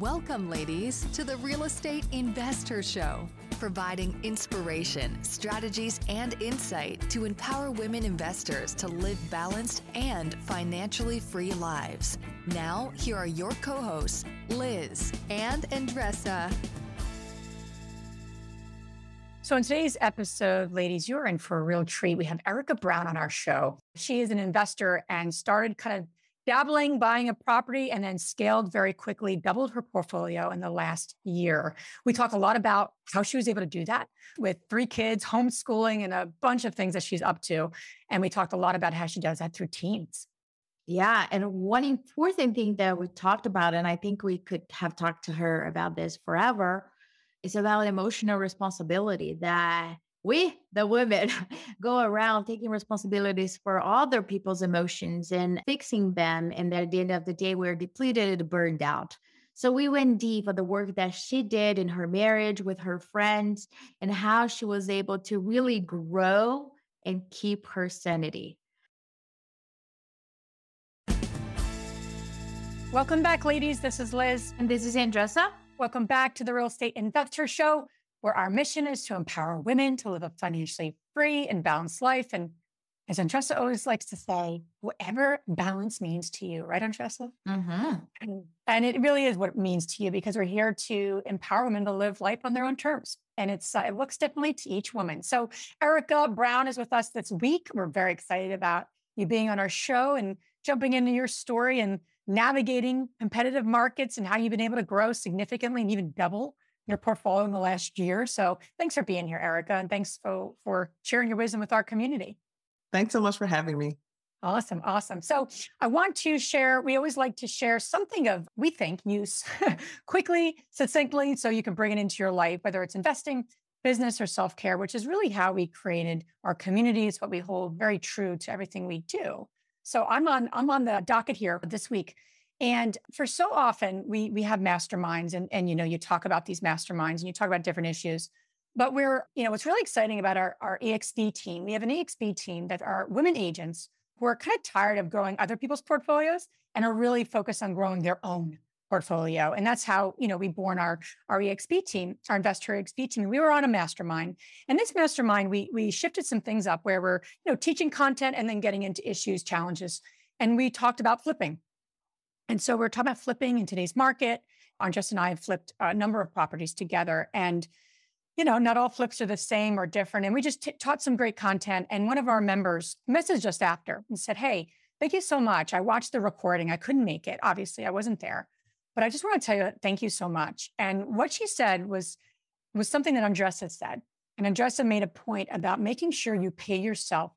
Welcome, ladies, to the Real Estate InvestHER Show, providing inspiration, strategies, and insight to empower women investors to live balanced and financially free lives. Now, here are your co hosts, Liz and Andresa. So, in today's episode, ladies, you're in for a real treat. We have Erika Brown on our show. She is an investor and started kind of dabbling, buying a property, and then scaled very quickly, doubled her portfolio in the last year. We talk a lot about how she was able to do that with three kids, homeschooling, and a bunch of things that she's up to. And we talked a lot about how she does that through teams. Yeah. And one important thing that we talked about, and I think we could have talked to her about this forever, is about emotional responsibility that we, the women, go around taking responsibilities for other people's emotions and fixing them. And at the end of the day, we're depleted and burned out. So we went deep on the work that she did in her marriage with her friends and how she was able to really grow and keep her sanity. Welcome back, ladies. This is Liz. And this is Andresa. Welcome back to the Real Estate InvestHER Show where our mission is to empower women to live a financially free and balanced life. And as Andresa always likes to say, whatever balance means to you, right, Andresa? Mm-hmm. And, and, it really is what it means to you because we're here to empower women to live life on their own terms. And it's uh, it looks differently to each woman. So Erika Brown is with us this week. We're very excited about you being on our show and jumping into your story and navigating competitive markets and how you've been able to grow significantly and even double your portfolio in the last year. So thanks for being here, Erika, and thanks for, for sharing your wisdom with our community. Thanks so much for having me. Awesome, awesome. So I want to share, we always like to share something of, we think, use quickly, succinctly, so you can bring it into your life, whether it's investing, business, or self care, which is really how we created our community. It's what we hold very true to everything we do. So I'm on, I'm on the docket here this week and for so often we we have masterminds and and you know you talk about these masterminds and you talk about different issues. But we're, you know, what's really exciting about our, our EXP team, we have an EXP team that are women agents who are kind of tired of growing other people's portfolios and are really focused on growing their own portfolio. And that's how, you know, we born our, our EXP team, our investor EXP team. We were on a mastermind. And this mastermind, we we shifted some things up where we're, you know, teaching content and then getting into issues, challenges. And we talked about flipping and so we're talking about flipping in today's market. Andres and I have flipped a number of properties together. And, you know, not all flips are the same or different. And we just t- taught some great content. And one of our members messaged us after and said, Hey, thank you so much. I watched the recording. I couldn't make it. Obviously, I wasn't there. But I just want to tell you, thank you so much. And what she said was, was something that Andresa said. And Andresa made a point about making sure you pay yourself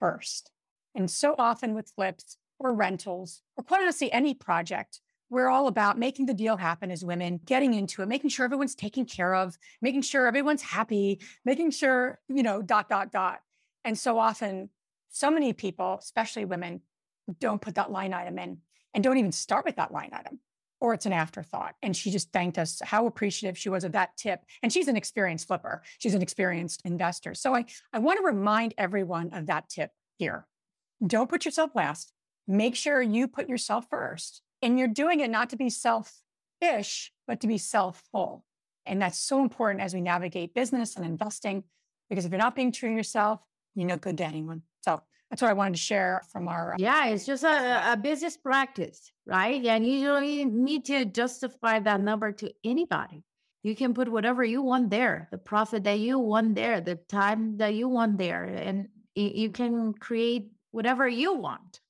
first. And so often with flips, or rentals, or quite honestly, any project. We're all about making the deal happen as women, getting into it, making sure everyone's taken care of, making sure everyone's happy, making sure, you know, dot, dot, dot. And so often, so many people, especially women, don't put that line item in and don't even start with that line item or it's an afterthought. And she just thanked us how appreciative she was of that tip. And she's an experienced flipper. She's an experienced investor. So I, I want to remind everyone of that tip here. Don't put yourself last make sure you put yourself first. And you're doing it not to be selfish, but to be self full. And that's so important as we navigate business and investing, because if you're not being true to yourself, you're no good to anyone. So that's what I wanted to share from our. Uh, yeah, it's just a, a business practice, right? And you don't need to justify that number to anybody. You can put whatever you want there, the profit that you want there, the time that you want there, and you can create whatever you want.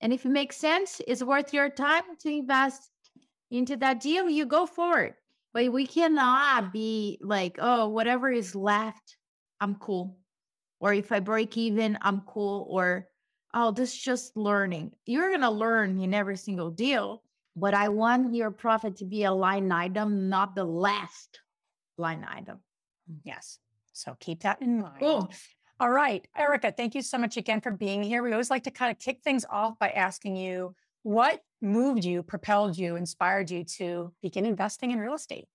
And if it makes sense, it's worth your time to invest into that deal, you go for it. But we cannot be like, oh, whatever is left, I'm cool. Or if I break even, I'm cool. Or, oh, this is just learning. You're going to learn in every single deal. But I want your profit to be a line item, not the last line item. Yes. So keep that in mind. Cool. All right. Erika, thank you so much again for being here. We always like to kind of kick things off by asking you what moved you, propelled you, inspired you to begin investing in real estate?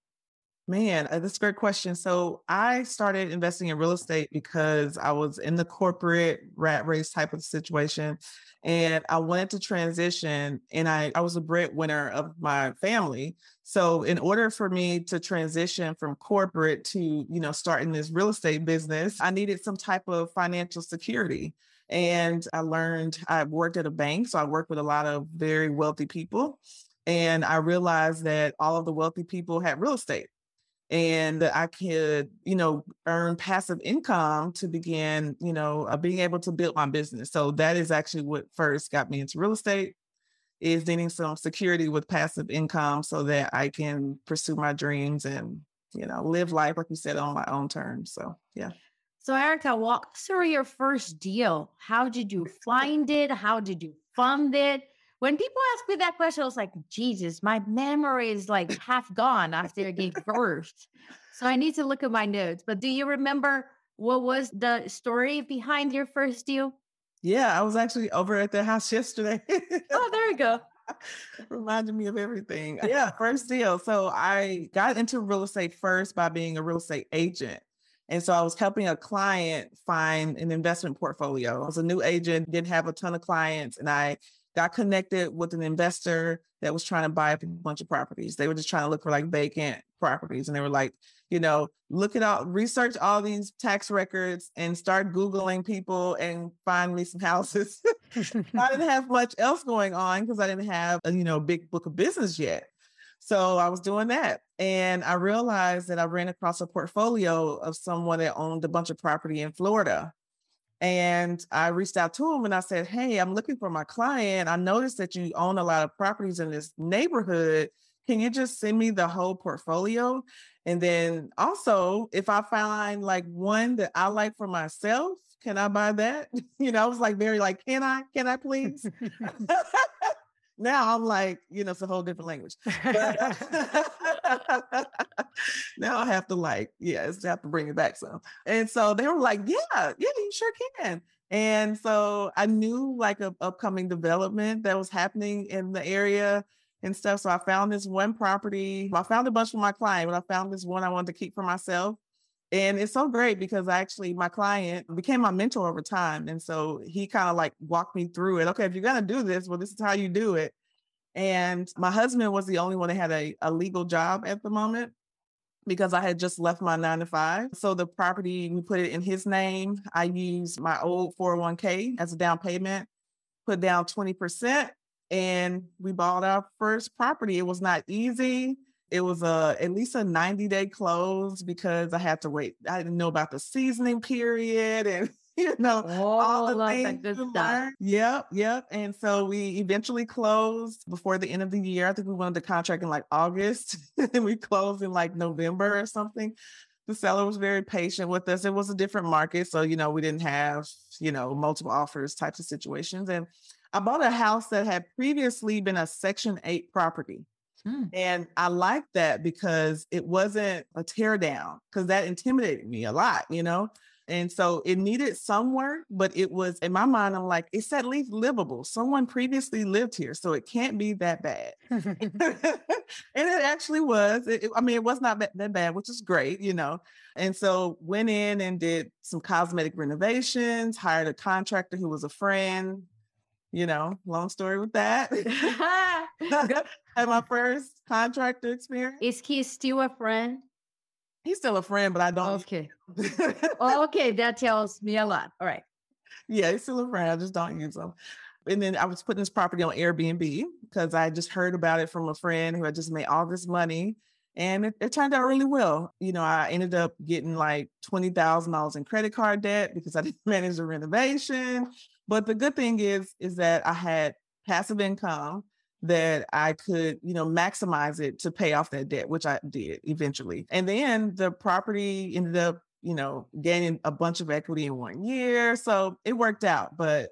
Man, uh, that's a great question. So I started investing in real estate because I was in the corporate rat race type of situation. And I wanted to transition and I, I was a breadwinner of my family. So in order for me to transition from corporate to, you know, starting this real estate business, I needed some type of financial security. And I learned I worked at a bank. So I worked with a lot of very wealthy people. And I realized that all of the wealthy people had real estate and that I could, you know, earn passive income to begin, you know, uh, being able to build my business. So that is actually what first got me into real estate is needing some security with passive income so that I can pursue my dreams and, you know, live life, like you said, on my own terms. So, yeah. So, Erika, walk through your first deal. How did you find it? How did you fund it? when people ask me that question, I was like, Jesus, my memory is like half gone after I gave birth. So I need to look at my notes. But do you remember what was the story behind your first deal? Yeah, I was actually over at their house yesterday. oh, there you go. Reminded me of everything. Yeah, first deal. So I got into real estate first by being a real estate agent. And so I was helping a client find an investment portfolio. I was a new agent, didn't have a ton of clients, and I got connected with an investor that was trying to buy a bunch of properties. They were just trying to look for like vacant properties. And they were like, you know, look at all, research all these tax records and start Googling people and find me some houses. I didn't have much else going on because I didn't have a, you know, big book of business yet. So I was doing that. And I realized that I ran across a portfolio of someone that owned a bunch of property in Florida. And I reached out to him and I said, Hey, I'm looking for my client. I noticed that you own a lot of properties in this neighborhood. Can you just send me the whole portfolio? And then also, if I find like one that I like for myself, can I buy that? You know, I was like very like, can I? Can I please? now I'm like, you know, it's a whole different language. now I have to like, yeah, I have to bring it back some. And so they were like, yeah, yeah, you sure can. And so I knew like a upcoming development that was happening in the area and stuff. So I found this one property. I found a bunch for my client, but I found this one I wanted to keep for myself. And it's so great because actually my client became my mentor over time. And so he kind of like walked me through it. Okay, if you're going to do this, well, this is how you do it. And my husband was the only one that had a, a legal job at the moment because I had just left my nine to five. So the property, we put it in his name. I used my old 401k as a down payment, put down 20%, and we bought our first property. It was not easy. It was a at least a 90 day close because I had to wait. I didn't know about the seasoning period and you know, oh, all the things good stuff. Yep, yep. And so we eventually closed before the end of the year. I think we wanted the contract in like August, and we closed in like November or something. The seller was very patient with us. It was a different market, so you know we didn't have you know multiple offers types of situations. And I bought a house that had previously been a Section Eight property. Hmm. And I liked that because it wasn't a tear down because that intimidated me a lot, you know? And so it needed some work, but it was in my mind, I'm like, it's at least livable. Someone previously lived here, so it can't be that bad. and it actually was. It, I mean, it was not that bad, which is great, you know. And so went in and did some cosmetic renovations, hired a contractor who was a friend, you know, long story with that. Had my first contractor experience. Is he still a friend? He's still a friend, but I don't. Okay. Oh, okay, that tells me a lot. All right. Yeah, he's still a friend. I just don't use him. And then I was putting this property on Airbnb because I just heard about it from a friend who had just made all this money. And it, it turned out really well. You know, I ended up getting like $20,000 in credit card debt because I didn't manage the renovation. But the good thing is, is that I had passive income that I could, you know, maximize it to pay off that debt, which I did eventually. And then the property ended up, you know, gaining a bunch of equity in one year. So it worked out, but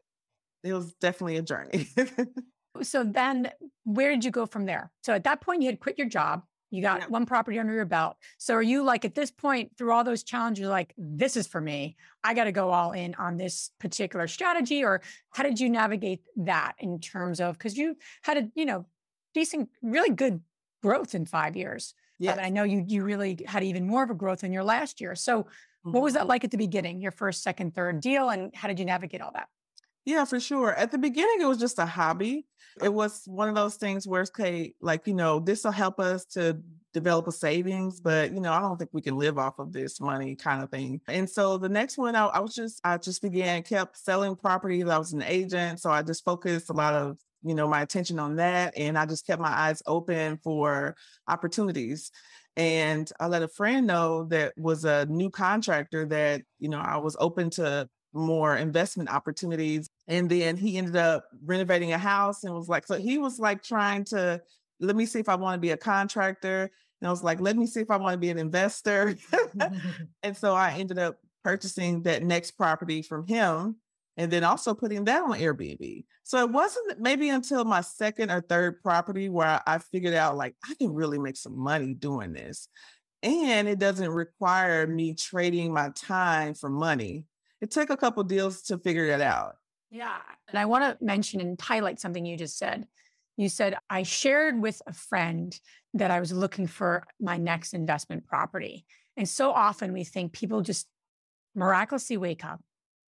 it was definitely a journey. so then where did you go from there? So at that point you had quit your job. You got yeah. one property under your belt. So are you like at this point through all those challenges, like, this is for me? I got to go all in on this particular strategy? Or how did you navigate that in terms of because you had a, you know, decent, really good growth in five years? Yeah. I know you you really had even more of a growth in your last year. So mm-hmm. what was mm-hmm. that like at the beginning, your first, second, third deal? And how did you navigate all that? Yeah, for sure. At the beginning, it was just a hobby. It uh-huh. was one of those things where it's okay, like, you know, this will help us to develop a savings, but you know, I don't think we can live off of this money kind of thing. And so the next one, I, I was just, I just began, kept selling properties. I was an agent. So I just focused a lot of you know my attention on that and i just kept my eyes open for opportunities and i let a friend know that was a new contractor that you know i was open to more investment opportunities. And then he ended up renovating a house and was like, so he was like trying to let me see if I want to be a contractor. And I was like, let me see if I want to be an investor. and so I ended up purchasing that next property from him and then also putting that on Airbnb. So it wasn't maybe until my second or third property where I figured out like I can really make some money doing this. And it doesn't require me trading my time for money it took a couple deals to figure that out. Yeah. And I want to mention and highlight something you just said. You said, I shared with a friend that I was looking for my next investment property. And so often we think people just miraculously wake up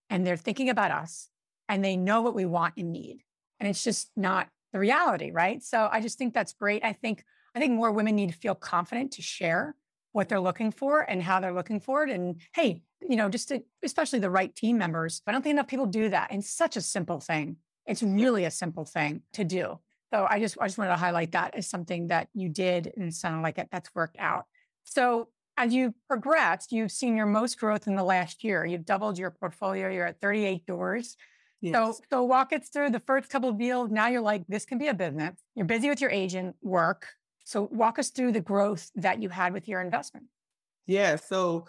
and they're thinking about us and they know what we want and need. And it's just not the reality, right? So I just think that's great. I think I think more women need to feel confident to share what they're looking for and how they're looking for it. And hey, you know, just to, especially the right team members. I don't think enough people do that. And such a simple thing. It's really a simple thing to do. So I just I just wanted to highlight that as something that you did and it sounded like it, that's worked out. So as you progressed, you've seen your most growth in the last year. You've doubled your portfolio. You're at 38 doors. Yes. So, so walk us through the first couple of deals. Now you're like, this can be a business. You're busy with your agent work. So walk us through the growth that you had with your investment. Yeah. So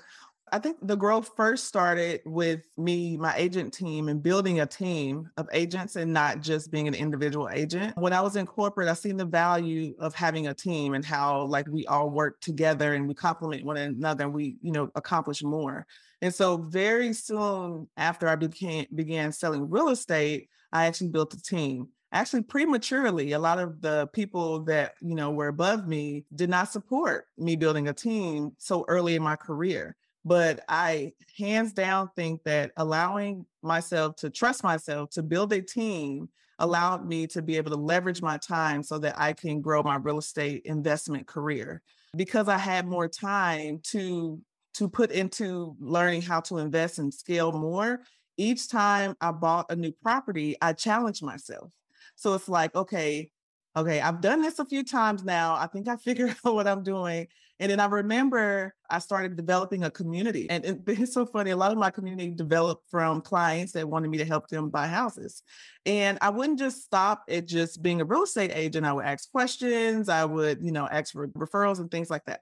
I think the growth first started with me, my agent team, and building a team of agents and not just being an individual agent. When I was in corporate, I seen the value of having a team and how like we all work together and we complement one another and we, you know, accomplish more. And so very soon after I became began selling real estate, I actually built a team actually prematurely a lot of the people that you know were above me did not support me building a team so early in my career but i hands down think that allowing myself to trust myself to build a team allowed me to be able to leverage my time so that i can grow my real estate investment career because i had more time to to put into learning how to invest and scale more each time i bought a new property i challenged myself so it's like, okay, okay, I've done this a few times now. I think I figured out what I'm doing. And then I remember I started developing a community. And it's so funny. A lot of my community developed from clients that wanted me to help them buy houses. And I wouldn't just stop at just being a real estate agent. I would ask questions. I would, you know, ask for referrals and things like that.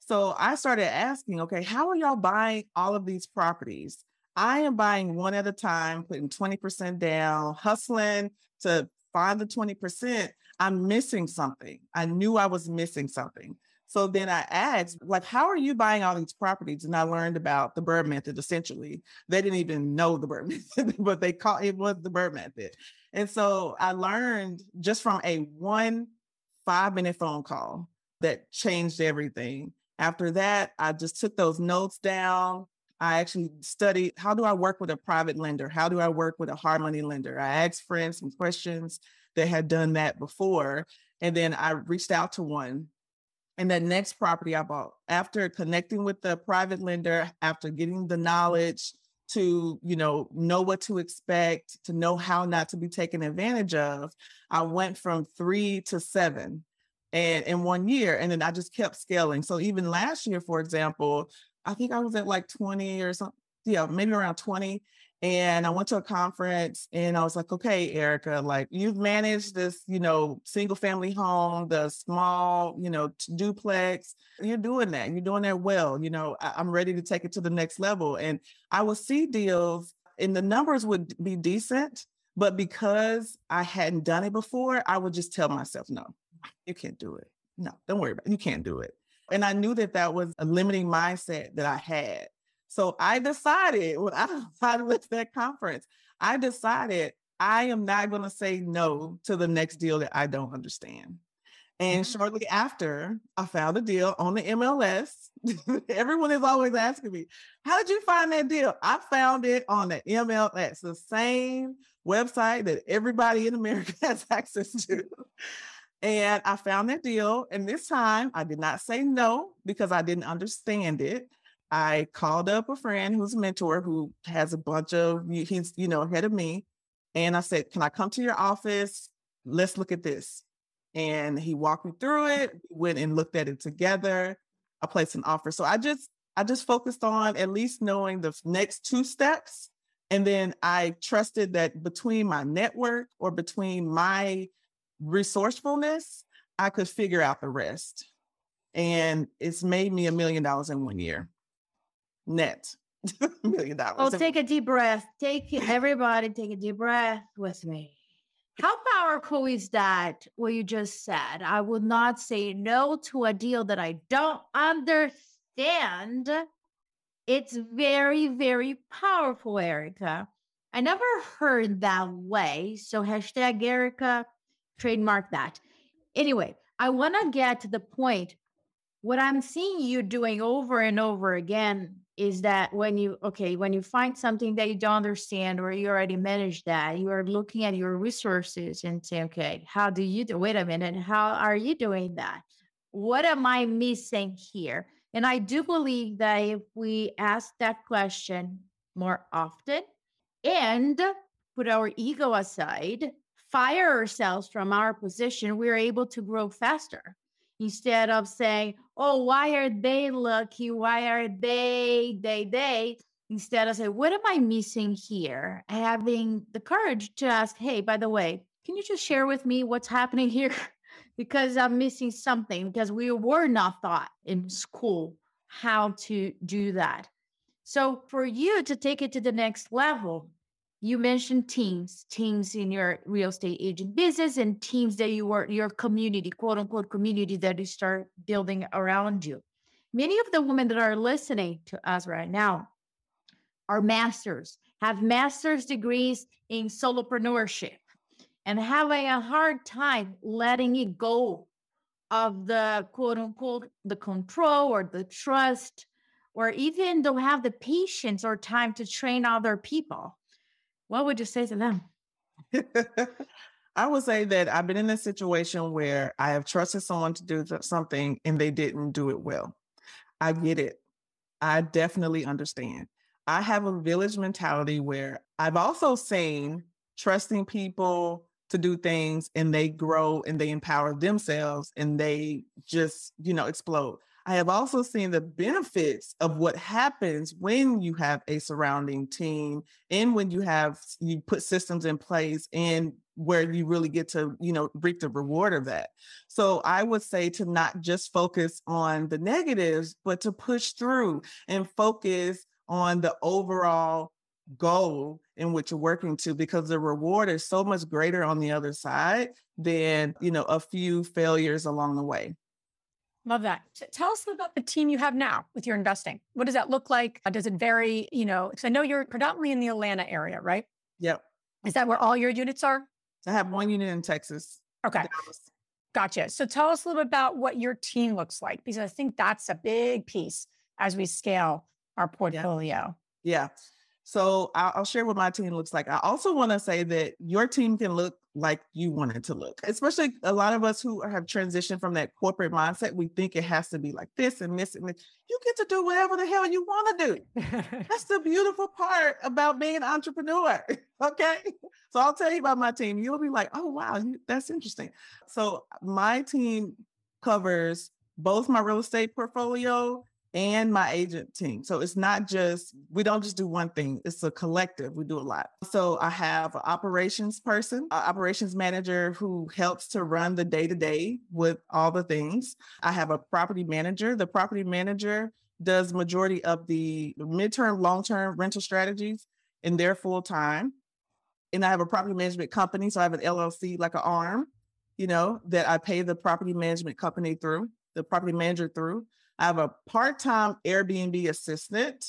So I started asking, okay, how are y'all buying all of these properties? I am buying one at a time, putting 20% down, hustling to find the 20%, I'm missing something. I knew I was missing something. So then I asked, like, how are you buying all these properties? And I learned about the BRRRR method essentially. They didn't even know the BRRRR method, but they call it was the BRRRR method. And so I learned just from a one five minute phone call that changed everything. After that, I just took those notes down. I actually studied how do I work with a private lender? How do I work with a hard money lender? I asked friends some questions that had done that before. And then I reached out to one. And that next property I bought, after connecting with the private lender, after getting the knowledge to, you know, know what to expect, to know how not to be taken advantage of, I went from three to seven and in one year and then i just kept scaling so even last year for example I think I was at like 20 or something. Yeah, maybe around 20. And I went to a conference and I was like, okay, Erika, like you've managed this, you know, single family home, the small, you know, duplex. You're doing that. You're doing that well. You know, I- I'm ready to take it to the next level. And I would see deals and the numbers would be decent. But because I hadn't done it before, I would just tell myself, no, you can't do it. No, don't worry about it. You can't do it. And I knew that that was a limiting mindset that I had. So I decided when I decided with that conference, I decided I am not going to say no to the next deal that I don't understand. And mm. shortly after, I found a deal on the MLS. Everyone is always asking me, How did you find that deal? I found it on the MLS, That's the same website that everybody in America has access to. And I found that deal. And this time I did not say no because I didn't understand it. I called up a friend who's a mentor who has a bunch of, he's, you know, ahead of me. And I said, Can I come to your office? Let's look at this. And he walked me through it, went and looked at it together. I placed an offer. So I just, I just focused on at least knowing the next two steps. And then I trusted that between my network or between my resourcefulness, I could figure out the rest. And it's made me a million dollars in one year net. million dollars. Oh, take a deep breath. Take everybody, take a deep breath with me. How powerful is that? What you just said? I will not say no to a deal that I don't understand. It's very, very powerful, Erika. I never heard that way. So hashtag Erika trademark that. Anyway, I want to get to the point. What I'm seeing you doing over and over again is that when you okay when you find something that you don't understand or you already manage that you are looking at your resources and say okay how do you do wait a minute how are you doing that? What am i missing here? And i do believe that if we ask that question more often and put our ego aside fire ourselves from our position, we're able to grow faster instead of saying, oh, why are they lucky? Why are they, they, they? Instead of saying, what am I missing here? Having the courage to ask, hey, by the way, can you just share with me what's happening here? because I'm missing something because we were not taught in school how to do that. So for you to take it to the next level, you mentioned teams, teams in your real estate agent business and teams that you work, your community, quote unquote community that you start building around you. Many of the women that are listening to us right now are masters, have master's degrees in solopreneurship and having a hard time letting it go of the quote unquote the control or the trust or even don't have the patience or time to train other people what would you say to them? I would say that I've been in a situation where I have trusted someone to do something and they didn't do it well. I get it. I definitely understand. I have a village mentality where I've also seen trusting people to do things and they grow and they empower themselves and they just, you know, explode. I have also seen the benefits of what happens when you have a surrounding team and when you have you put systems in place and where you really get to, you know, reap the reward of that. So I would say to not just focus on the negatives, but to push through and focus on the overall goal in which you're working to because the reward is so much greater on the other side than, you know, a few failures along the way. Love that. Tell us about the team you have now with your investing. What does that look like? Uh, does it vary? You know, because I know you're predominantly in the Atlanta area, right? Yep. Is that where all your units are? I have one unit in Texas. Okay. Dallas. Gotcha. So tell us a little bit about what your team looks like, because I think that's a big piece as we scale our portfolio. Yeah. yeah. So I'll, I'll share what my team looks like. I also want to say that your team can look like you want it to look, especially a lot of us who have transitioned from that corporate mindset. We think it has to be like this and this and this. You get to do whatever the hell you want to do. That's the beautiful part about being an entrepreneur. okay. So I'll tell you about my team. You'll be like, oh, wow, that's interesting. So my team covers both my real estate portfolio and my agent team. So it's not just, we don't just do one thing, it's a collective. We do a lot. So I have an operations person, an operations manager who helps to run the day to day with all the things. I have a property manager. The property manager does majority of the midterm, long-term rental strategies in their full time. And I have a property management company. So I have an LLC, like an arm, you know, that I pay the property management company through, the property manager through. I have a part time Airbnb assistant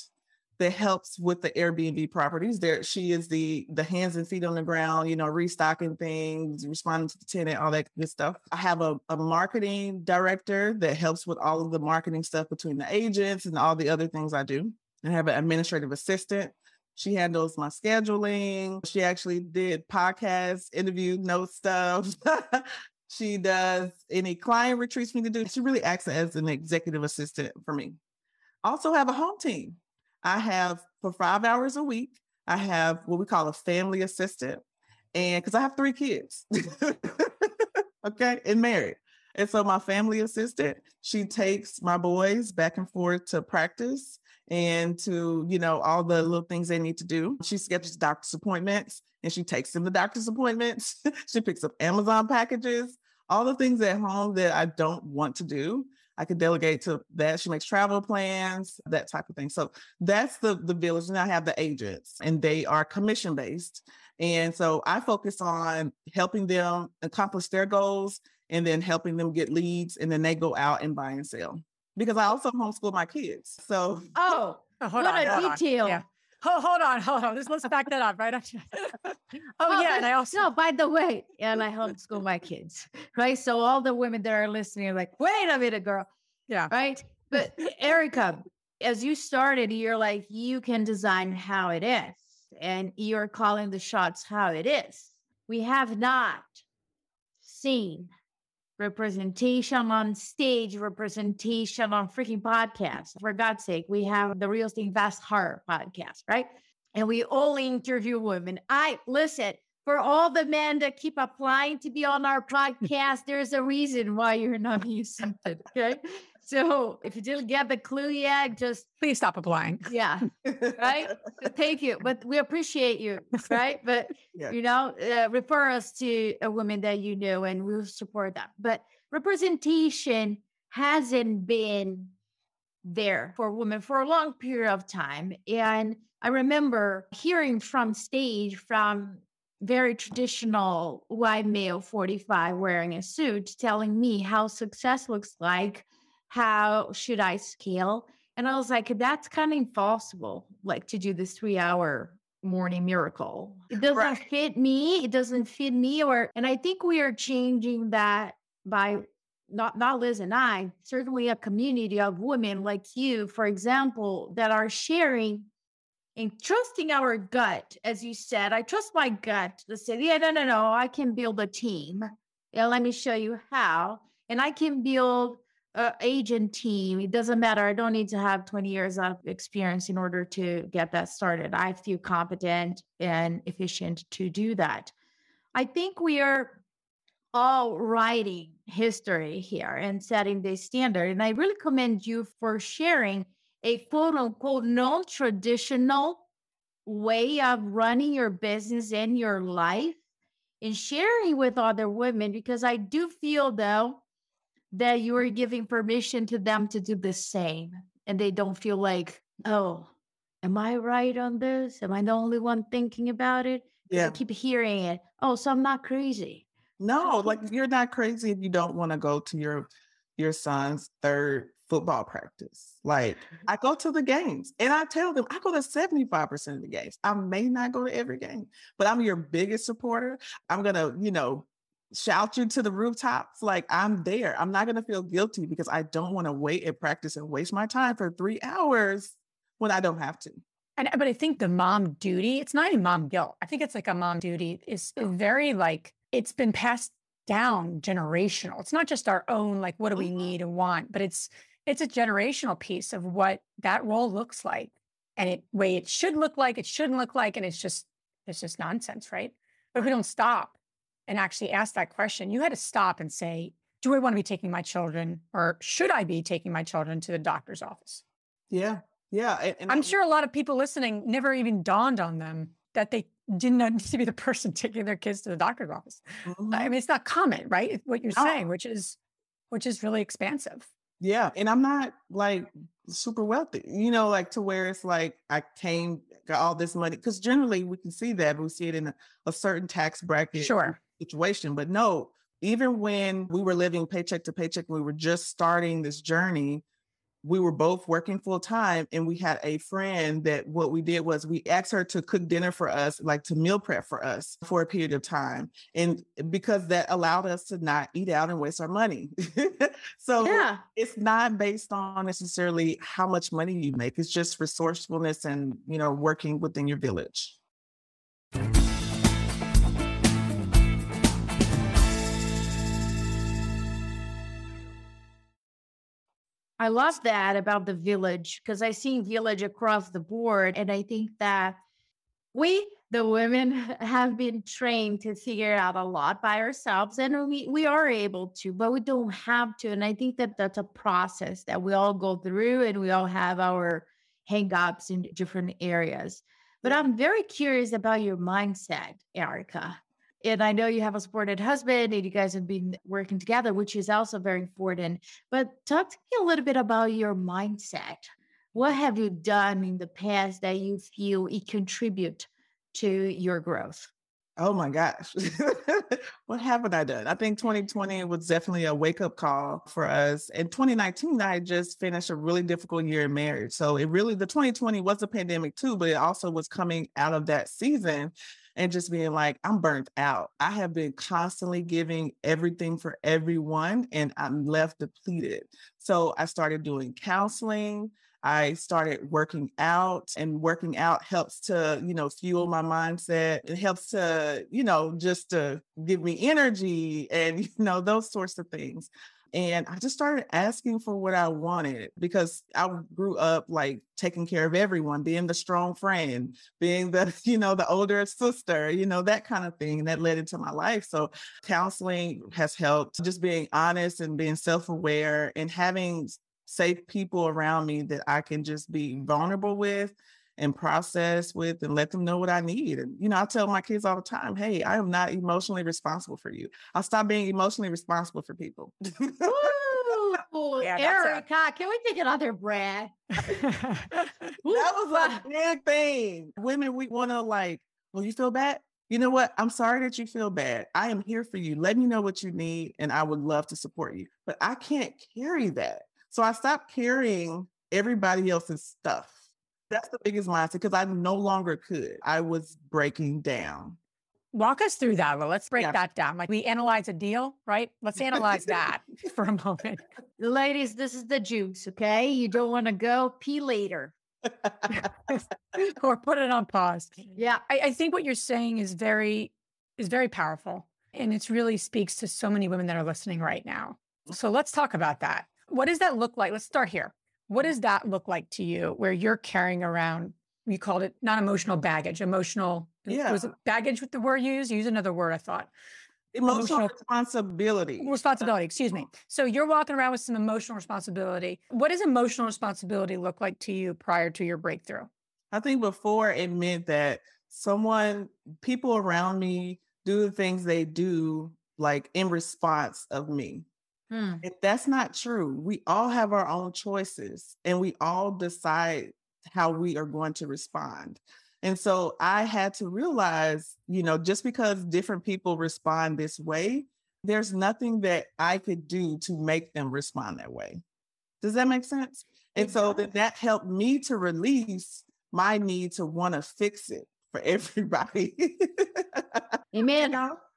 that helps with the Airbnb properties. There, she is the the hands and feet on the ground, you know, restocking things, responding to the tenant, all that good stuff. I have a, a marketing director that helps with all of the marketing stuff between the agents and all the other things I do. I have an administrative assistant. She handles my scheduling. She actually did podcast interview note stuff. she does any client retreats need to do. She really acts as an executive assistant for me. Also have a home team. I have for five hours a week, I have what we call a family assistant. And because I have three kids, okay, and married. And so my family assistant, she takes my boys back and forth to practice and to, you know, all the little things they need to do. She schedules doctor's appointments and she takes them to doctor's appointments. she picks up Amazon packages, all the things at home that I don't want to do. I could delegate to that. She makes travel plans, that type of thing. So that's the the village. And I have the agents, and they are commission based. And so I focus on helping them accomplish their goals and then helping them get leads. And then they go out and buy and sell. Because I also homeschool my kids. So oh, oh hold what on, a detail. Yeah. Hold, hold on, hold on. Let's, let's back that up, right? oh, oh, yeah. And I also no, by the way, and I homeschool my kids, right? So all the women that are listening are like, wait a minute, girl. Yeah. Right. But Erika, as you started, you're like, you can design how it is, and you're calling the shots how it is. We have not seen representation on stage, representation on freaking podcasts. For God's sake, we have the Real Estate InvestHER podcast, right? And we only interview women. I listen for all the men that keep applying to be on our podcast. there's a reason why you're not being accepted. Okay. So if you didn't get the clue yet, just please stop applying. Yeah. Right. thank you. But we appreciate you. Right. But, yeah. you know, uh, refer us to a woman that you know and we'll support that. But representation hasn't been there for women for a long period of time. And I remember hearing from stage from very traditional white male 45 wearing a suit telling me how success looks like how should I scale? And I was like, that's kind of impossible, like to do this three hour morning miracle. It doesn't right. fit me. It doesn't fit me. Or and I think we are changing that by not not Liz and I, certainly a community of women like you, for example, that are sharing and trusting our gut, as you said. I trust my gut to say, yeah, no, no, no, I can build a team. Yeah, let me show you how. And I can build uh, agent team. It doesn't matter. I don't need to have 20 years of experience in order to get that started. I feel competent and efficient to do that. I think we are all writing history here and setting the standard. And I really commend you for sharing a quote unquote non traditional way of running your business and your life and sharing with other women because I do feel though that you are giving permission to them to do the same and they don't feel like, oh, am I right on this? Am I the only one thinking about it? Yeah. I keep hearing it. Oh, so I'm not crazy. No, like you're not crazy if you don't want to go to your your son's third football practice. Like mm-hmm. I go to the games and I tell them I go to 75% of the games. I may not go to every game, but I'm your biggest supporter. I'm gonna, you know, shout you to the rooftops like i'm there. I'm not going to feel guilty because i don't want to wait at practice and waste my time for three hours when i don't have to. And but i think the mom duty it's not even mom guilt. I think it's like a mom duty is very like it's been passed down generational. It's not just our own like what do we mm-hmm. need and want but it's it's a generational piece of what that role looks like and it way it should look like it shouldn't look like and it's just it's just nonsense right? But if we don't stop and actually ask that question, you had to stop and say, do I want to be taking my children or should I be taking my children to the doctor's office? Yeah. Yeah. And, I'm sure a lot of people listening never even dawned on them that they didn't need to be the person taking their kids to the doctor's office. Mm-hmm. I mean, it's not common, right? What you're no. saying, which is which is really expansive. Yeah. And I'm not like super wealthy, you know, like to where it's like I came, got all this money. Cause generally we can see that but we see it in a, a certain tax bracket. Sure situation. But no, even when we were living paycheck to paycheck, we were just starting this journey. we were both working full time and we had a friend that what we did was we asked her to cook dinner for us like to meal prep for us for a period of time and because that allowed us to not eat out and waste our money so yeah. it's not based on necessarily how much money you make it's just resourcefulness and you know working within your village I love that about the village because I see village across the board. And I think that we, the women, have been trained to figure out a lot by ourselves. And we, we are able to, but we don't have to. And I think that that's a process that we all go through and we all have our hangups in different areas. But I'm very curious about your mindset, Erika. And I know you have a supported husband and you guys have been working together, which is also very important. But talk to me a little bit about your mindset. What have you done in the past that you feel it contribute to your growth? Oh my gosh. what haven't I done? I think 2020 was definitely a wake up call for us. In 2019, I just finished a really difficult year in marriage. So it really, the 2020 was a pandemic too, but it also was coming out of that season and just being like, I'm burnt out. I have been constantly giving everything for everyone and I'm left depleted. So I started doing counseling. I started working out and working out helps to, you know, fuel my mindset. It helps to, you know, just to give me energy and, you know, those sorts of things. And I just started asking for what I wanted because I grew up like taking care of everyone, being the strong friend, being the, you know, the older sister, you know, that kind of thing. And that led into my life. So counseling has helped just being honest and being self aware and having safe people around me that I can just be vulnerable with and process with and let them know what I need. And, you know, I tell my kids all the time, hey, I am not emotionally responsible for you. I'll stop being emotionally responsible for people. Ooh, yeah, Erika, a... can we take another breath? that was a big thing. Women, we want to like, well, you feel bad? You know what? I'm sorry that you feel bad. I am here for you. Let me know what you need, and I would love to support you. But I can't carry that. So I stopped carrying everybody else's stuff. That's the biggest mindset because I no longer could. I was breaking down. Walk us through that. Well, let's break yeah. that down. Like we analyze a deal, right? Let's analyze that for a moment. Ladies, this is the juice, okay? You don't want to go pee later. or put it on pause. Yeah. I, I think what you're saying is very is very powerful. And it really speaks to so many women that are listening right now. Mm. So let's talk about that. What does that look like? Let's start here. What does that look like to you where you're carrying around, you called it not emotional baggage, emotional, yeah. was it baggage with the word you use? Use another word, I thought. Emotional, emotional responsibility. Responsibility, excuse uh-huh. me. So you're walking around with some emotional responsibility. What does emotional responsibility look like to you prior to your breakthrough? I think before it meant that someone, people around me do the things they do like in response of me. Hmm. If that's not true, we all have our own choices and we all decide how we are going to respond. And so I had to realize, you know, just because different people respond this way, there's nothing that I could do to make them respond that way. Does that make sense? And so that, that helped me to release my need to want to fix it for everybody. Amen.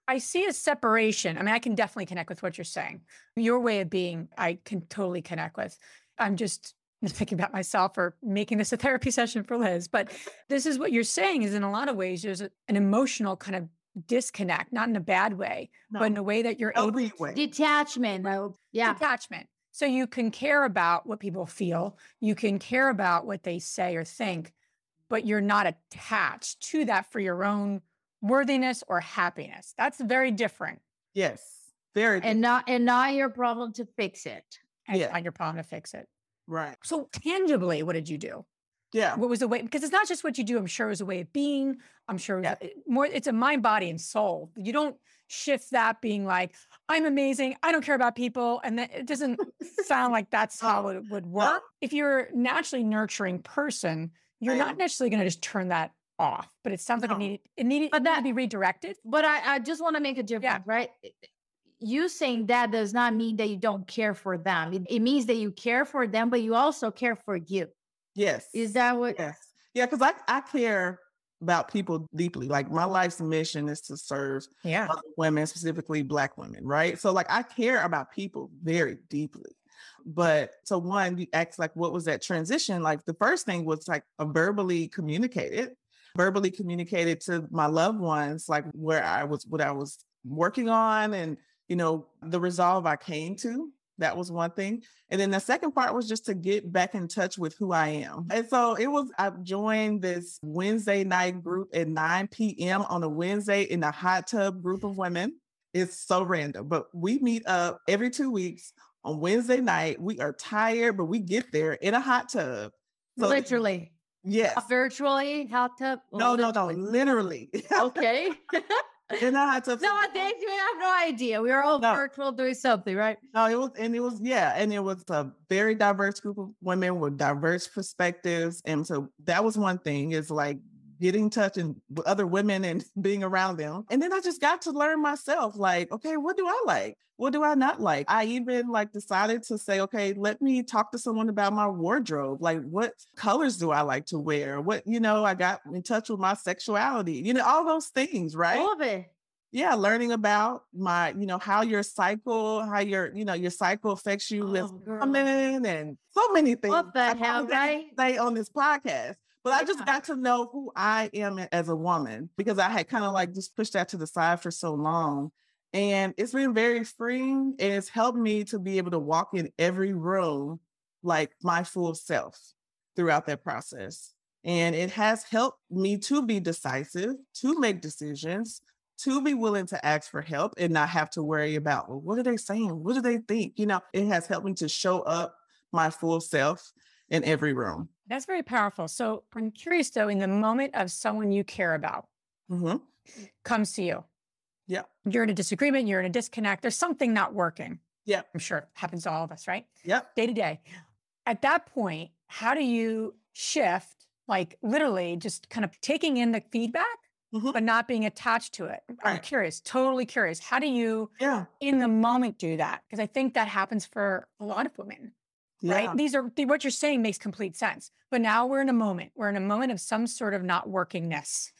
I see a separation. I mean, I can definitely connect with what you're saying. Your way of being, I can totally connect with. I'm just thinking about myself or making this a therapy session for Liz. But this is what you're saying is in a lot of ways, there's a, an emotional kind of disconnect, not in a bad way, no. but in a way that you're able to detachment. Yeah. Detachment. So you can care about what people feel, you can care about what they say or think, but you're not attached to that for your own worthiness or happiness. That's very different. Yes. Very different. and not and not your problem to fix it. And yeah. not your problem to fix it. Right. So tangibly, what did you do? Yeah. What was the way? Because it's not just what you do. I'm sure it was a way of being. I'm sure yeah. more. It's a mind, body, and soul. You don't shift that being like, I'm amazing. I don't care about people, and that it doesn't sound like that's how it would work. If you're naturally nurturing person, you're not necessarily going to just turn that off, but it sounds like no. it needed it needed but that, to be redirected. But I, I just want to make a difference, yeah. right? you saying that does not mean that you don't care for them. It, it means that you care for them, but you also care for you. Yes. Is that what? Yes. Yeah, because I, I care about people deeply. Like my life's mission is to serve Yeah. other women, specifically Black women, right? So, like, I care about people very deeply. But so, one, you asked, like, what was that transition? Like, the first thing was like a verbally communicated, verbally communicated to my loved ones, like where I was, what I was working on, and, you know, the resolve I came to. That was one thing. And then the second part was just to get back in touch with who I am. And so it was, I joined this Wednesday night group at 9 p.m. on a Wednesday in a hot tub group of women. It's so random, but we meet up every two weeks on Wednesday night. We are tired, but we get there in a hot tub. So- Literally. Yes. Virtually, hot tub. No, no, no, literally. Okay. in a hot tub. no, they we have no idea. We were all No. virtual doing something, right? No, it was, and it was, yeah, and it was a very diverse group of women with diverse perspectives, and so that was one thing is like getting in touch and with other women and being around them, and then I just got to learn myself, like, okay, what do I like? What do I not like? I even like decided to say, okay, let me talk to someone about my wardrobe. Like, what colors do I like to wear? What, you know, I got in touch with my sexuality, you know, all those things, right? All of it. yeah learning about my you know how your cycle how your you know your cycle affects you with Oh, girl. women and so many things What the I hell, right? say on this podcast but i just got to know who i am as a woman because i had kind of like just pushed that to the side for so long and it's been very freeing and it's helped me to be able to walk in every room like my full self throughout that process and it has helped me to be decisive to make decisions to be willing to ask for help and not have to worry about, well, what are they saying? What do they think? You know, it has helped me to show up my full self in every room. That's very powerful. So I'm curious though, in the moment of someone you care about hmm comes to you. Yeah. You're in a disagreement, you're in a disconnect, there's something not working. Yeah. I'm sure it happens to all of us, right? Yeah. Day to day. At that point, how do you shift, like literally just kind of taking in the feedback, Mhm. but not being attached to it? I'm curious, totally curious. How do you Yeah. in the moment do that? Because I think that happens for a lot of women. Yeah. right? These are what you're saying makes complete sense. But now we're in a moment. We're in a moment of some sort of not workingness.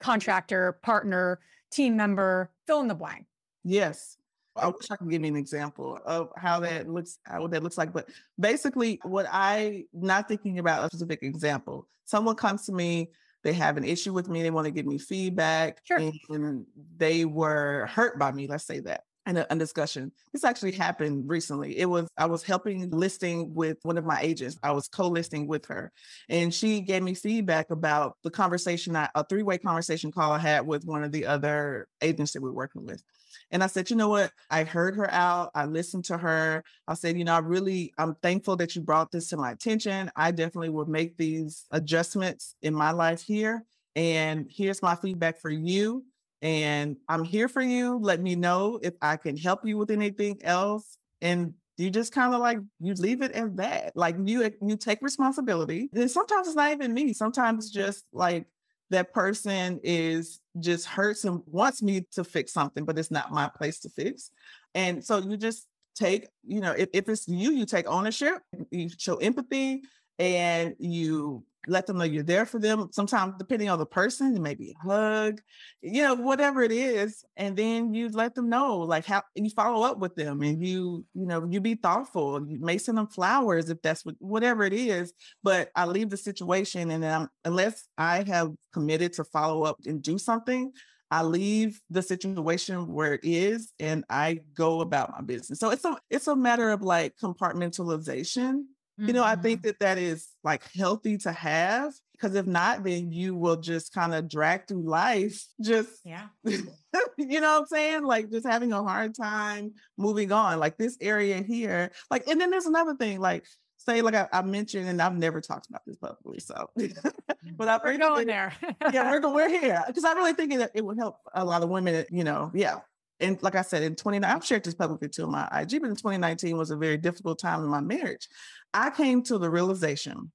Contractor, partner, team member, fill in the blank. Yes. I wish I could give you an example of how that looks, how that looks like. But basically, what I not thinking about a specific example. Someone comes to me, they have an issue with me, they want to give me feedback, Sure. and they were hurt by me. Let's say that. And a, a discussion. This actually happened recently. It was I was helping listing with one of my agents. I was co-listing with her, and she gave me feedback about the conversation, I, a three-way conversation call I had with one of the other agents that we're working with. And I said, you know what? I heard her out. I listened to her. I said, you know, I really, I'm thankful that you brought this to my attention. I definitely will make these adjustments in my life here. And here's my feedback for you. And I'm here for you. Let me know if I can help you with anything else. And you just kind of like you leave it as that. Like you you take responsibility. And sometimes it's not even me. Sometimes it's just like that person is just hurts and wants me to fix something, but it's not my place to fix. And so you just take, you know, if, if it's you, you take ownership, you show empathy, and you let them know you're there for them. Sometimes, depending on the person, it may be a hug, you know, whatever it is. And then you let them know, like how you follow up with them and you, you know, you be thoughtful. You may send them flowers if that's what whatever it is. But I leave the situation and I'm, unless I have committed to follow up and do something, I leave the situation where it is and I go about my business. So it's a it's a matter of like compartmentalization you know, I Mm-hmm. think that that is like healthy to have because if not, then you will just kind of drag through life, just, Yeah. you know what I'm saying? Like just having a hard time moving on. Like this area here, like, and then there's another thing, like, say, like I, I mentioned, and I've never talked about this publicly. So, but I've We're going there. yeah, we're, we're here because I really think that it would help a lot of women, you know, yeah. And like I said, in 20, I've shared this publicly too on my IG, but in 2019 was a very difficult time in my marriage. I came to the realization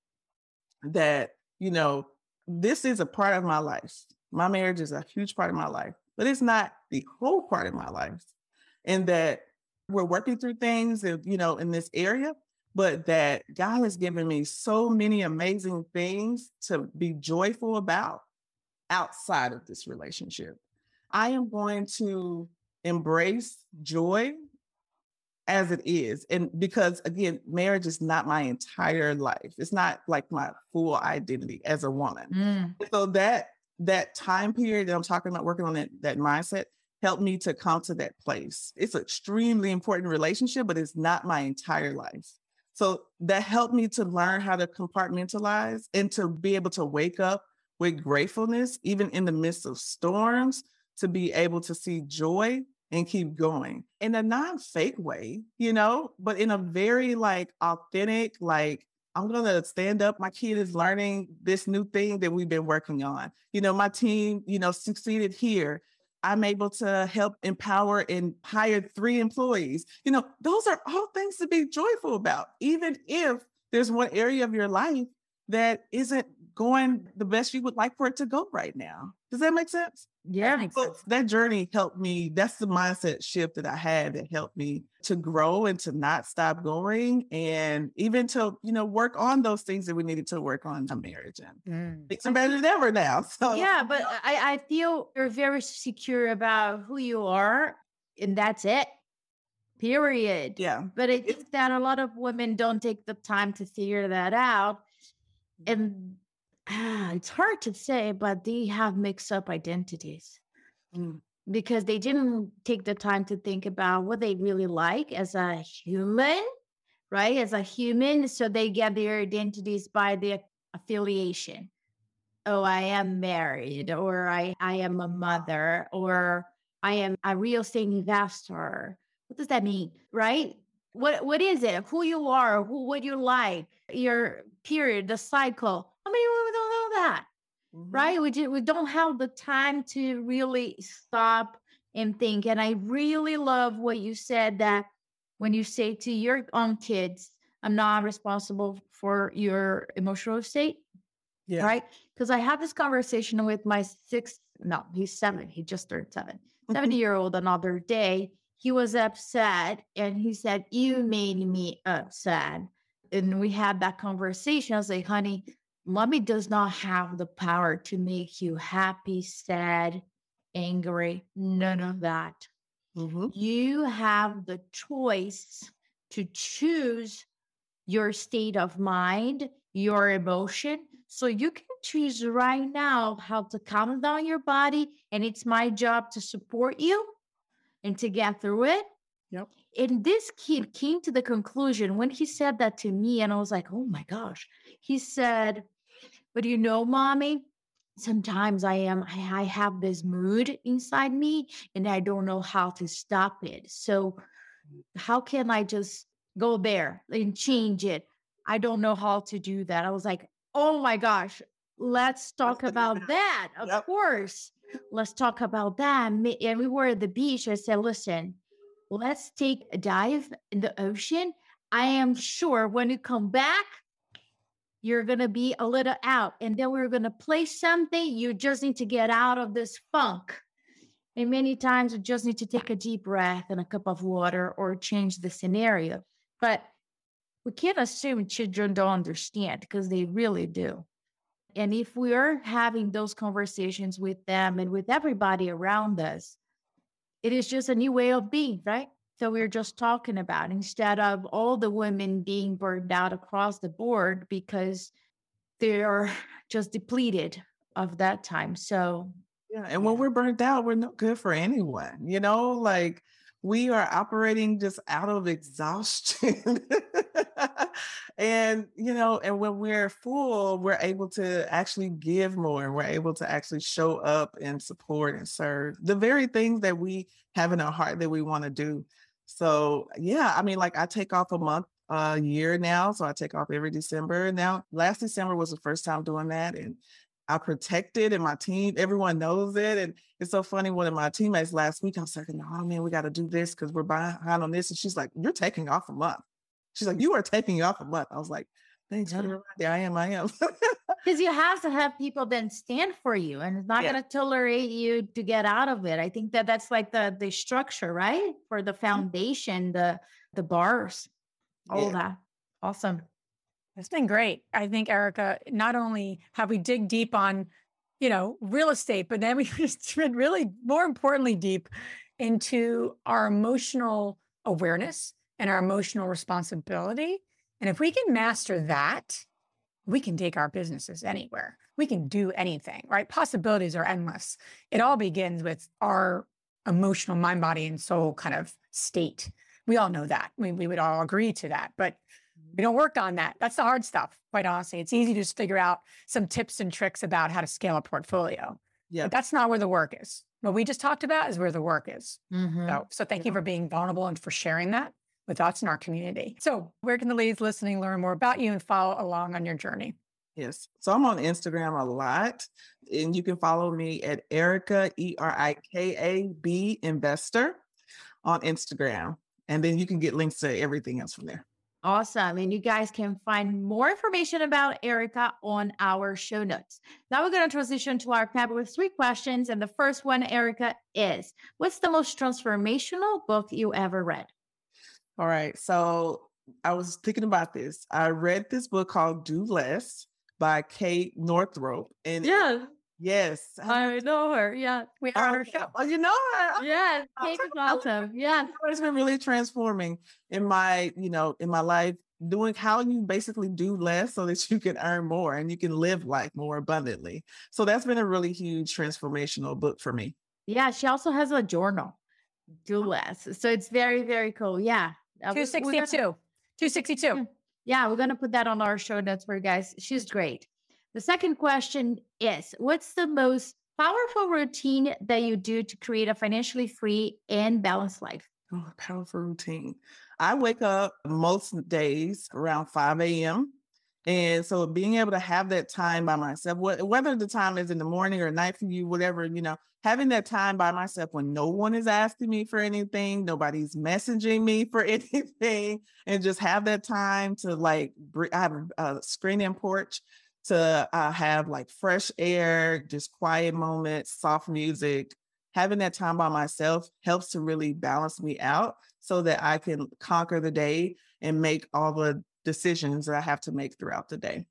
that, you know, this is a part of my life. My marriage is a huge part of my life, but it's not the whole part of my life. and that we're working through things, you know, in this area, but that God has given me so many amazing things to be joyful about outside of this relationship. I am going to embrace joy as it is. And because again, marriage is not my entire life. It's not like my full identity as a woman. Mm. So that that time period that I'm talking about working on that, that mindset helped me to come to that place. It's an extremely important relationship, but it's not my entire life. So that helped me to learn how to compartmentalize and to be able to wake up with gratefulness, even in the midst of storms, to be able to see joy and keep going in a non fake way, you know, but in a very like authentic, like, I'm going to stand up. My kid is learning this new thing that we've been working on. You know, my team, you know, succeeded here. I'm able to help empower and hire three employees. You know, those are all things to be joyful about, even if there's one area of your life that isn't going the best you would like for it to go right now. Does that make sense? Yeah, so. That journey helped me. That's the mindset shift that I had that helped me to grow and to not stop going and even to, you know, work on those things that we needed to work on in marriage and mm. things are better than ever now. So yeah, but I, I feel you're very secure about who you are and that's it. Period. Yeah. But I think that a lot of women don't take the time to figure that out. And ah, it's hard to say, but they have mixed up identities mm. because they didn't take the time to think about what they really like as a human, right? As a human. So they get their identities by the affiliation. Oh, I am married, or I, I am a mother, or I am a real estate investor. What does that mean? Right? What what is it? Who you are, who what you like, your period, the cycle. How many that? Mm-hmm. Right? We just, we don't have the time to really stop and think. And I really love what you said that when you say to your own kids, I'm not responsible for your emotional state. Yeah. Right. Because I had this conversation with my six, no, he's seven. He just turned 7 70 year old another day. He was upset and he said, You made me upset and we had that conversation. I was like, honey, mommy does not have the power to make you happy, sad, angry, none of that. Mm-hmm. You have the choice to choose your state of mind, your emotion. So you can choose right now how to calm down your body. And it's my job to support you and to get through it. Yep. And this kid came to the conclusion when he said that to me, and I was like, oh my gosh. He said, But you know, mommy, sometimes I am, I, have this mood inside me and I don't know how to stop it. So, how can I just go there and change it? I don't know how to do that. I was like, oh my gosh, let's talk about that. Of yep. course. Let's talk about that. And we were at the beach. I said, listen, let's take a dive in the ocean. I am sure when you come back, you're going to be a little out. And then we're going to play something. You just need to get out of this funk. And many times you just need to take a deep breath and a cup of water or change the scenario. But we can't assume children don't understand because they really do. And if we are having those conversations with them and with everybody around us, it is just a new way of being, right? So we're just talking about instead of all the women being burned out across the board because they are just depleted of that time. So yeah, and when we're burned out, we're not good for anyone. You know, like we are operating just out of exhaustion. and, you know, and when we're full, we're able to actually give more. And we're able to actually show up and support and serve the very things that we have in our heart that we want to do. So, yeah, I mean, like I take off a month a year now. So I take off every December. Now, last December was the first time doing that. And I protect it and my team, everyone knows it. And it's so funny. One of my teammates last week, I was like, oh man, we got to do this because we're behind on this. And she's like, you're taking off a month. She's like, you are taking off a month. I was like, thanks for the reminder. I am, I am. Because you have to have people then stand for you and it's not Yeah. going to tolerate you to get out of it. I think that that's like the the structure, right? For the mm-hmm. foundation, the the bars, all Yeah. that. Awesome. It's been great. I think, Erika, not only have we dig deep on, you know, real estate, but then we just went really, more importantly, deep into our emotional awareness and our emotional responsibility. And if we can master that, we can take our businesses anywhere. We can do anything, right? Possibilities are endless. It all begins with our emotional mind, body, and soul kind of state. We all know that. We, we would all agree to that. But we don't work on that. That's the hard stuff, quite honestly. It's easy to just figure out some tips and tricks about how to scale a portfolio. Yeah. But that's not where the work is. What we just talked about is where the work is. Mhm. So, so thank you for being vulnerable and for sharing that with us and our community. So, where can the ladies listening learn more about you and follow along on your journey? Yes. So I'm on Instagram a lot. And you can follow me at Erika, E R I K A B Investor on Instagram. And then you can get links to everything else from there. Awesome. And you guys can find more information about Erika on our show notes. Now we're going to transition to our panel with three questions. And the first one, Erika, is what's the most transformational book you ever read? All right. So I was thinking about this. I read this book called Do Less by Kate Northrup. And yeah. yes. I know her. Yeah. We are on our show. Oh, you know her. Yes. Kate tell is awesome. Yeah. it's been really transforming in my you know in my life doing how you basically do less so that you can earn more and you can live life more abundantly so that's been a really huge transformational book for me Yeah. She also has a journal, Do oh. Less. So it's very, very cool. Yeah. Uh, we- we're gonna- 262. 262. Yeah, we're going to put that on our show notes for you guys. She's great. The second question is What's the most powerful routine that you do to create a financially free and balanced life? oh, powerful routine i wake up most days around 5 a.m and so being able to have that time by myself whether the time is in the morning or night for you whatever you know having that time by myself when no one is asking me for anything nobody's messaging me for anything and just have that time to like i have a screen in porch to uh, have like fresh air just quiet moments soft music. Having that time by myself helps to really balance me out so that i can conquer the day and make all the decisions that i have to make throughout the day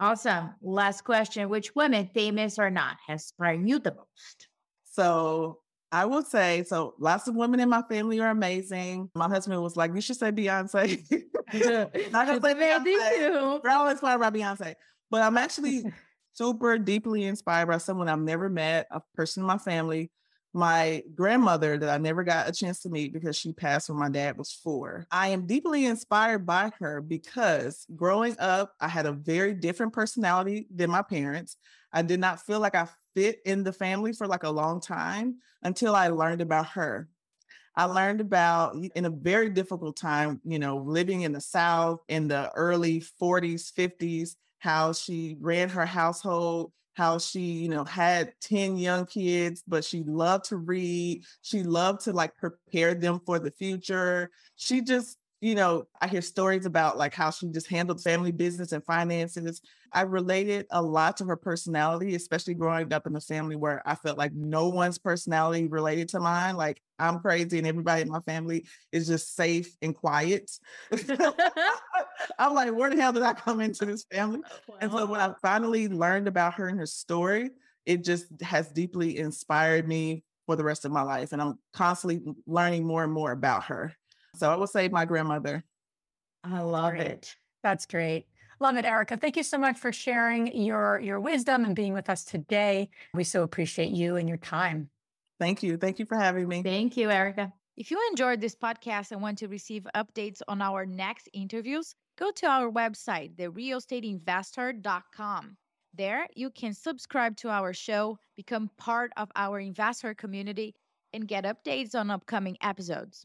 Awesome. Last question Which women, famous or not, has inspired you the most? So I will say, so lots of women in my family are amazing. My husband was like, you should say Beyonce. Not gonna say Beyonce. We're all inspired by Beyonce. But I'm actually super deeply inspired by someone I've never met, a person in my family. My grandmother that I never got a chance to meet because she passed when my dad was four. I am deeply inspired by her because growing up, I had a very different personality than my parents. I did not feel like I fit in the family for like a long time until I learned about her. I learned about in a very difficult time, you know, living in the South in the early 40s, 50s, how she ran her household, how she, you know, had 10 young kids, but she loved to read. She loved to like prepare them for the future. She just, you know, I hear stories about like how she just handled family business and finances. I related a lot to her personality, especially growing up in a family where I felt like no one's personality related to mine. Like I'm crazy and everybody in my family is just safe and quiet. I'm like, where the hell did I come into this family? Oh, and so when I finally learned about her and her story, it just has deeply inspired me for the rest of my life. And I'm constantly learning more and more about her. So I would say my grandmother. I love Great. it. That's great. Love it, Erika. Thank you so much for sharing your your wisdom and being with us today. We so appreciate you and your time. Thank you. Thank you for having me. Thank you, Erika. If you enjoyed this podcast and want to receive updates on our next interviews, go to our website, therealestateinvesther.com. There, you can subscribe to our show, become part of our investor community, and get updates on upcoming episodes.